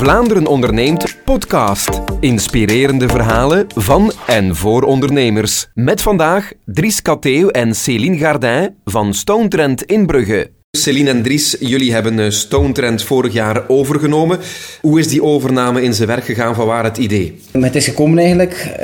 Vlaanderen onderneemt podcast. Inspirerende verhalen van en voor ondernemers. Met vandaag Dries Katteeuw en Céline Gardin van Stone Trend in Brugge. Céline en Dries, jullie hebben eh, Stone Trend vorig jaar overgenomen. Hoe is die overname in zijn werk gegaan? Van waar het idee? Het is gekomen eigenlijk. Uh,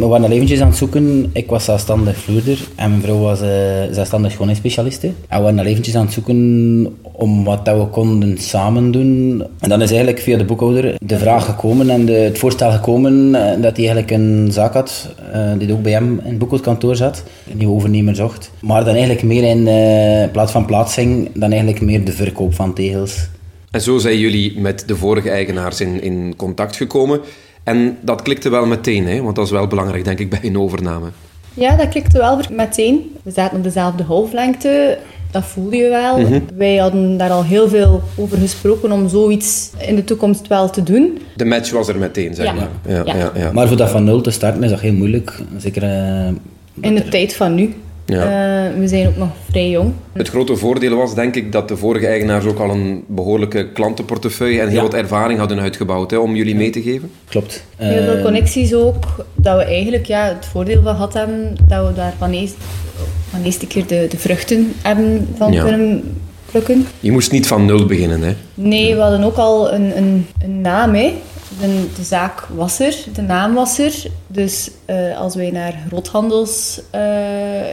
we waren al eventjes aan het zoeken. Ik was zelfstandig vloerder en mijn vrouw was uh, zelfstandig schoonheidsspecialiste. En we waren al eventjes aan het zoeken om wat dat we konden samen doen. En dan is eigenlijk via de boekhouder de vraag gekomen en het voorstel gekomen uh, dat hij eigenlijk een zaak had, die ook bij hem in het boekhoudkantoor zat, een nieuwe overnemer zocht. Maar dan eigenlijk meer in plaats van plaatsing dan eigenlijk meer de verkoop van tegels. En zo zijn jullie met de vorige eigenaars in, in contact gekomen. En dat klikte wel meteen, hè? want dat is wel belangrijk, denk ik, bij een overname. Ja, dat klikte wel meteen. We zaten op dezelfde golflengte. Dat voelde je wel. Mhm. Wij hadden daar al heel veel over gesproken om zoiets in de toekomst wel te doen. De match was er meteen, zeg maar. Ja. Ja, ja. Maar voor dat van nul te starten is dat heel moeilijk. Zeker... Uh, in de tijd van nu. Ja. Uh, we zijn ook nog vrij jong. Het grote voordeel was denk ik dat de vorige eigenaars ook al een behoorlijke klantenportefeuille en heel wat ervaring hadden uitgebouwd hè, om jullie mee te geven. Klopt. Heel veel eh, connecties ook. Dat we eigenlijk ja, het voordeel van gehad hebben dat we daar van eerst, van eerste keer de, de vruchten hebben van kunnen plukken. Je moest niet van nul beginnen hè? Nee, we hadden ook al een, een, een naam hè de, de, zaak was er, de naam was er. Dus uh, als wij naar groothandels uh,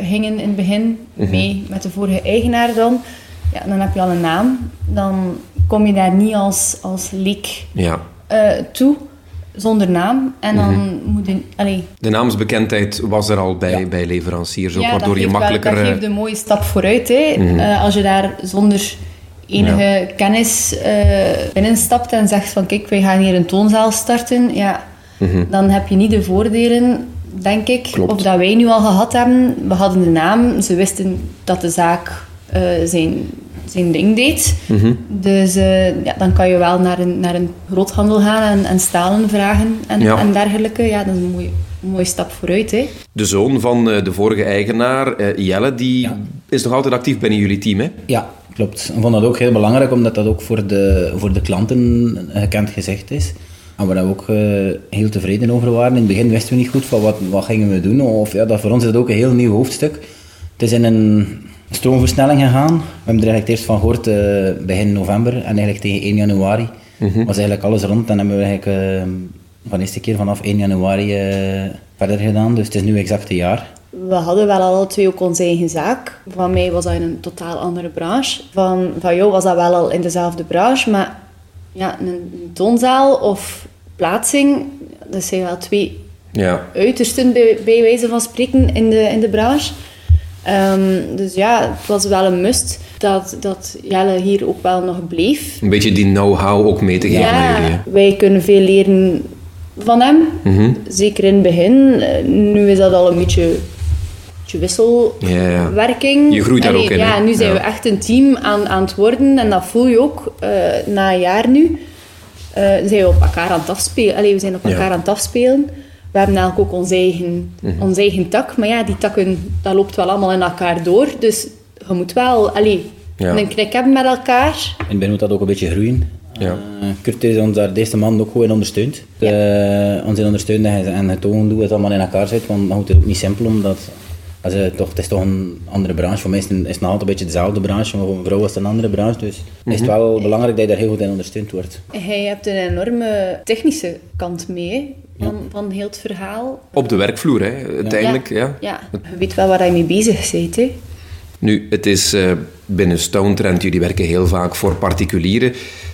gingen in het begin, mm mee met de vorige eigenaar dan, ja, dan heb je al een naam. Dan kom je daar niet als, als leek ja. uh, toe zonder naam. En dan mm -hmm. moet je... Allee. De naamsbekendheid was er al bij, ja. bij leveranciers, ook, ja, waardoor je makkelijker... Wel, dat geeft een mooie stap vooruit. Hè. Mm -hmm. als je daar zonder enige kennis uh, binnenstapt en zegt van kijk, wij gaan hier een toonzaal starten, ja, mhm. dan heb je niet de voordelen, denk ik, of dat wij nu al gehad hebben. We hadden de naam, ze wisten dat de zaak uh, zijn, zijn ding deed. Mhm. Dus uh, ja, dan kan je wel naar een, naar een groothandel gaan en, en stalen vragen en, ja. en dergelijke. Ja, dat is een mooie, een mooie stap vooruit. Hè. De zoon van de vorige eigenaar, Jelle, die ja. is nog altijd actief binnen jullie team, hè? Ja, Klopt. Ik vond dat ook heel belangrijk, omdat dat ook voor de, voor de klanten gekend gezegd is. En waar we ook uh, heel tevreden over waren. In het begin wisten we niet goed van wat, wat gingen we doen. Of, ja, dat voor ons is het ook een heel nieuw hoofdstuk. Het is in een stroomversnelling gegaan. We hebben er eigenlijk eerst van gehoord uh, begin november. En eigenlijk tegen 1 januari mm -hmm. was eigenlijk alles rond. En hebben we eigenlijk uh, van de eerste keer vanaf 1 januari verder gedaan. Dus het is nu exact een jaar we hadden wel alle twee ook onze eigen zaak. Van mij was dat in een totaal andere branche. Van, van jou was dat wel al in dezelfde branche, maar ja, een toonzaal of plaatsing, dat zijn wel twee ja. uitersten bij, bij wijze van spreken in de, in de branche. Um, dus ja, het was wel een must dat, dat Jelle hier ook wel nog bleef. Een beetje die know-how ook mee te geven ja, jullie. wij kunnen veel leren van hem. Mm -hmm. Zeker in het begin. Nu is dat al een beetje wisselwerking. Je groeit daar ook in. Ja, nu zijn we echt een team aan, aan het worden en dat voel je ook uh, na een jaar nu. Uh, zijn we op elkaar aan het afspelen. Allee, we zijn op elkaar aan het afspelen. We hebben eigenlijk ook onze eigen, mm onze eigen tak. Maar ja, die takken, dat loopt wel allemaal in elkaar door. Dus je moet wel allee, een knik hebben met elkaar. En ben moet dat ook een beetje groeien. Ja. Uh, Kurt is ons daar deze maand ook gewoon ondersteund. Ja. ons in ondersteunen en het toon doen het allemaal in elkaar zit. Want dan moet het ook niet simpel, omdat also, toch, het is toch een andere branche. Voor mij is het, is het altijd een beetje dezelfde branche, maar voor een vrouw is het een andere branche. Dus mm is het mhm. wel belangrijk dat je daar heel goed in ondersteund wordt. Hij hebt een enorme technische kant mee van, van heel het verhaal. Op de werkvloer, hè, uiteindelijk. Ja, ja. ja. je weet wel waar je mee bezig bent. Hè. Nu, het is uh, binnen Stone Trend, jullie werken heel vaak voor particulieren.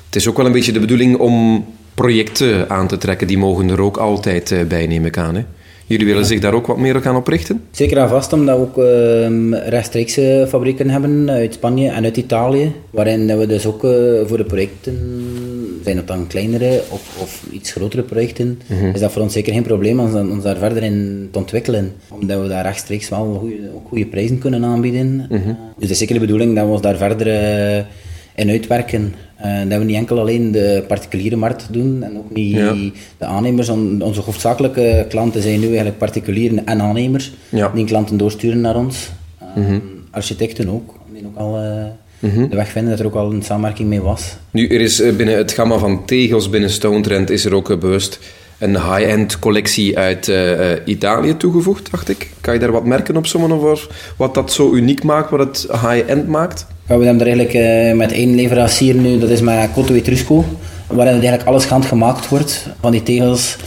Het is ook wel een beetje de bedoeling om projecten aan te trekken. Die mogen er ook altijd uh, bij, neem ik aan. Hè? Jullie willen zich daar ook wat meer gaan op richten? Zeker en vast, omdat we ook uh, rechtstreekse fabrieken hebben uit Spanje en uit Italië. Waarin we dus ook uh, voor de projecten, zijn het dan kleinere of, of iets grotere projecten, mm is dat voor ons zeker geen probleem om ons daar verder in te ontwikkelen. Omdat we daar rechtstreeks wel goede, ook goede prijzen kunnen aanbieden. Mm -hmm. dus het is zeker de bedoeling dat we ons daar verder uh, in uitwerken. Uh, dat we niet enkel alleen de particuliere markt doen en ook niet de aannemers. onze hoofdzakelijke klanten zijn nu eigenlijk particulieren en aannemers. Die klanten doorsturen naar ons. Uh, Architecten ook, die ook al uh, de weg vinden dat er ook al een samenwerking mee was. Nu, er is eh, binnen het gamma van tegels binnen Stone Trend is er ook eh, bewust een high-end collectie uit uh, Italië toegevoegd, dacht ik. Kan je daar wat merken op sommen over wat dat zo uniek maakt, wat het high-end maakt? Ja, we hebben er eigenlijk uh, met één leverancier nu, dat is met Cotto Etrusco, waarin eigenlijk alles handgemaakt wordt van die tegels.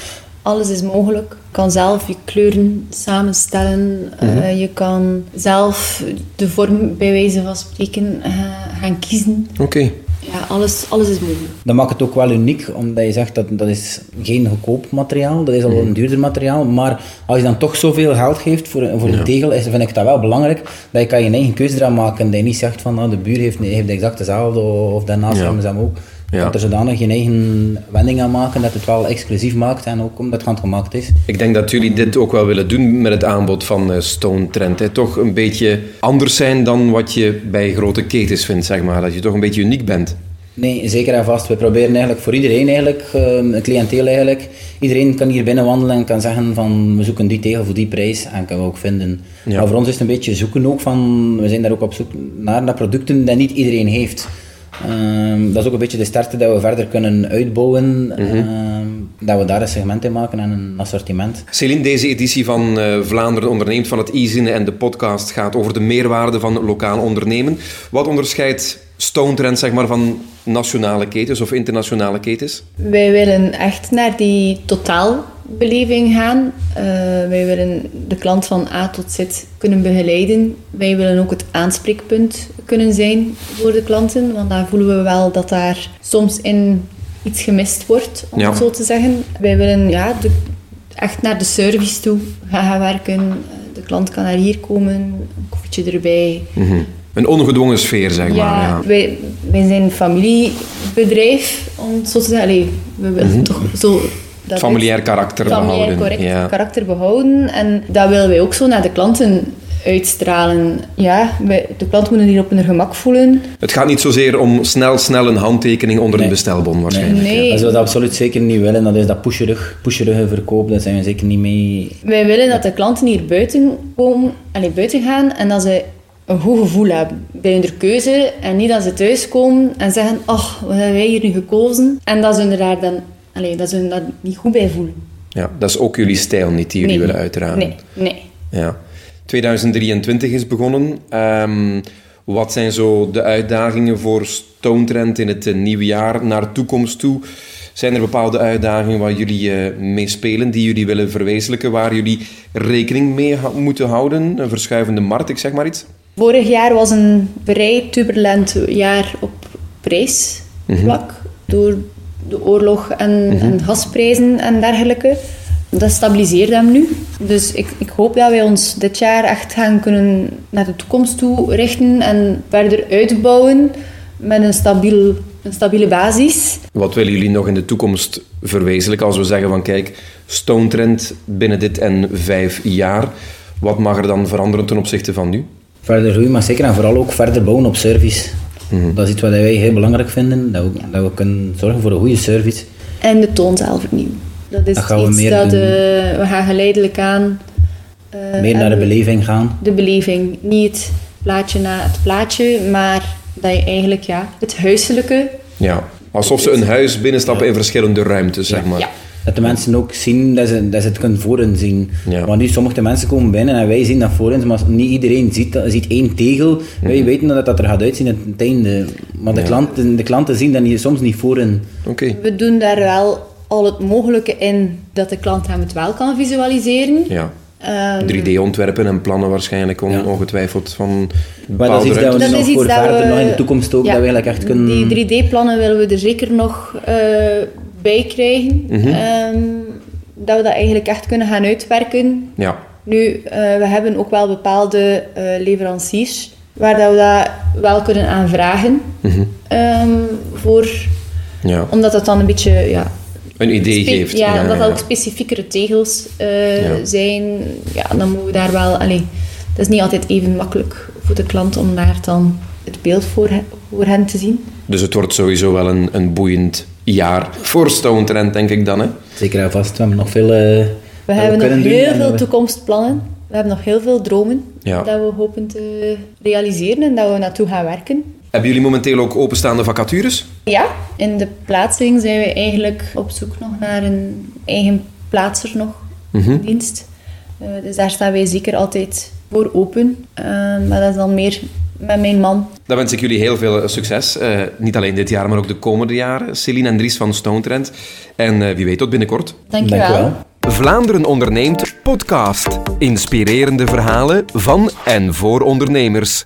Alles is mogelijk. Je kan zelf je kleuren samenstellen. Mm -hmm. je kan zelf de vorm bij wijze van spreken gaan kiezen. Oké. Okay ja, alles, alles is mogelijk. Dat maakt het ook wel uniek, omdat je zegt dat dat is geen goedkoop materiaal, dat is al een duurder materiaal, maar als je dan toch zoveel geld geeft voor, voor een tegel, is, vind ik dat wel belangrijk, dat je kan je eigen keuze eraan maken, dat je niet zegt van nou, de buur heeft, heeft exact dezelfde, of daarnaast hebben ze hem ook. Ja. Dat er zodanig je eigen wending aan maken dat het wel exclusief maakt en ook omdat het handgemaakt is. Ik denk dat jullie dit ook wel willen doen met het aanbod van Stone Trend. Hè. Toch een beetje anders zijn dan wat je bij grote ketens vindt, zeg maar. Dat je toch een beetje uniek bent. Nee, zeker en vast. We proberen eigenlijk voor iedereen, eigenlijk, een cliënteel eigenlijk, iedereen kan hier binnen wandelen en kan zeggen van we zoeken die tegel voor die prijs en kunnen we ook vinden. Ja. Maar voor ons is het een beetje zoeken ook van, we zijn daar ook op zoek naar, naar producten die niet iedereen heeft. Um, dat is ook een beetje de sterkte dat we verder kunnen uitbouwen. Mm -hmm. um, dat we daar een segment in maken en een assortiment. Celine, deze editie van uh, Vlaanderen onderneemt van het e en de podcast gaat over de meerwaarde van lokaal ondernemen. Wat onderscheidt Stone Trend zeg maar, van nationale ketens of internationale ketens? Wij willen echt naar die totaalbeleving gaan. Uh, wij willen de klant van A tot Z kunnen begeleiden. Wij willen ook het aanspreekpunt kunnen zijn voor de klanten, want daar voelen we wel dat daar soms in iets gemist wordt, om ja. het zo te zeggen. Wij willen ja, de, echt naar de service toe gaan werken. De klant kan naar hier komen, een koffietje erbij. Mm -hmm. Een ongedwongen sfeer, zeg maar. Ja, Wij, wij zijn een familiebedrijf, om het zo te zeggen. Allee, we willen mm -hmm. toch zo... Dat familiair karakter familiair behouden. correct ja. karakter behouden. En dat willen wij ook zo naar de klanten uitstralen. Ja, de klant moet hier op hun gemak voelen. Het gaat niet zozeer om snel, snel een handtekening onder nee. een bestelbon waarschijnlijk. Nee. nee. Dat we absoluut zeker niet willen. Dat is dat pusherig, pusherige verkoop, daar zijn we zeker niet mee... Wij willen dat de klanten hier buiten komen, allee, buiten gaan en dat ze een goed gevoel hebben bij hun keuze en niet dat ze thuiskomen en zeggen, ach, wat hebben wij hier nu gekozen? En dat ze er daar dan, allez, dat ze daar niet goed bij voelen. Ja, dat is ook jullie stijl niet die jullie nee. willen uitdragen. Nee, nee. Ja. 2023 is begonnen. Um, wat zijn zo de uitdagingen voor Stone Trend in het nieuwe jaar naar de toekomst toe? Zijn er bepaalde uitdagingen waar jullie uh, mee spelen, die jullie willen verwezenlijken, waar jullie rekening mee moeten houden? Een verschuivende markt, ik zeg maar iets. Vorig jaar was een vrij turbulent jaar op prijsvlak. Mm -hmm. Door de oorlog en, mm -hmm. en gasprijzen en dergelijke. Dat stabiliseert hem nu. Dus ik, ik hoop dat wij ons dit jaar echt gaan kunnen naar de toekomst toe richten en verder uitbouwen met een, stabiel, een stabiele basis. Wat willen jullie nog in de toekomst verwezenlijken als we zeggen van kijk, Stone Trend binnen dit en vijf jaar. Wat mag er dan veranderen ten opzichte van nu? verder groeien, maar zeker en vooral ook verder bouwen op service. Mm -hmm. Dat is iets wat wij heel belangrijk vinden, dat we, dat we kunnen zorgen voor een goede service. En de vernieuwen. Dat is dat gaan iets we dat uh, we gaan geleidelijk aan... Uh, meer naar de beleving gaan. De beleving. Niet plaatje na het plaatje, maar dat je eigenlijk ja, het huiselijke... Ja, alsof ze een huis binnenstappen ja. in verschillende ruimtes, zeg maar. Ja dat de mensen ook zien dat ze, dat ze het kunnen voor hen zien. Ja. Want nu, sommige mensen komen binnen en wij zien dat voor hen, maar niet iedereen ziet, dat, ziet één tegel. Mm. Wij weten dat dat er gaat uitzien aan het einde. Maar de, ja. klanten, de klanten zien dat niet, soms niet voor hen. Okay. We doen daar wel al het mogelijke in dat de klant hem het wel kan visualiseren. Ja. Um, 3D-ontwerpen en plannen waarschijnlijk on, ja. ongetwijfeld van maar dat is iets dat we dat nog voor verder we, nog in de toekomst ook, ja, dat we eigenlijk echt kunnen... Die 3D-plannen willen we er zeker nog uh, bij krijgen. Mhm. Mm -hmm. um, dat we dat eigenlijk echt kunnen gaan uitwerken. Ja. Nu, uh, we hebben ook wel bepaalde uh, leveranciers waar dat we dat wel kunnen aanvragen. Mm -hmm. um, voor, ja. Omdat dat dan een beetje... Ja, een idee geeft. Ja, ja omdat dat ook specifiekere tegels ja. zijn. Ja, dan moeten we daar wel... Allee, dat is niet altijd even makkelijk voor de klant om daar dan het beeld voor, voor hen te zien. Dus het wordt sowieso wel een, een boeiend jaar voor Stone Trend, denk ik dan. Hè? Zeker en vast. We hebben nog veel... Uh, we hebben nog heel veel we... toekomstplannen. We hebben nog heel veel dromen ja. dat we hopen te realiseren en dat we naartoe gaan werken. Hebben jullie momenteel ook openstaande vacatures? Ja, in de plaatsing zijn we eigenlijk op zoek nog naar een eigen plaatser nog in dienst. Eh, dus daar staan wij zeker altijd voor open. Eh, maar dat is dan meer met mijn man. Dan wens ik jullie heel veel succes. Eh, niet alleen dit jaar, maar ook de komende jaren. Celine en Dries van Stone Trend. En eh, wie weet tot binnenkort. Dankjewel. Dankjewel. Vlaanderen onderneemt podcast. Inspirerende verhalen van en voor ondernemers.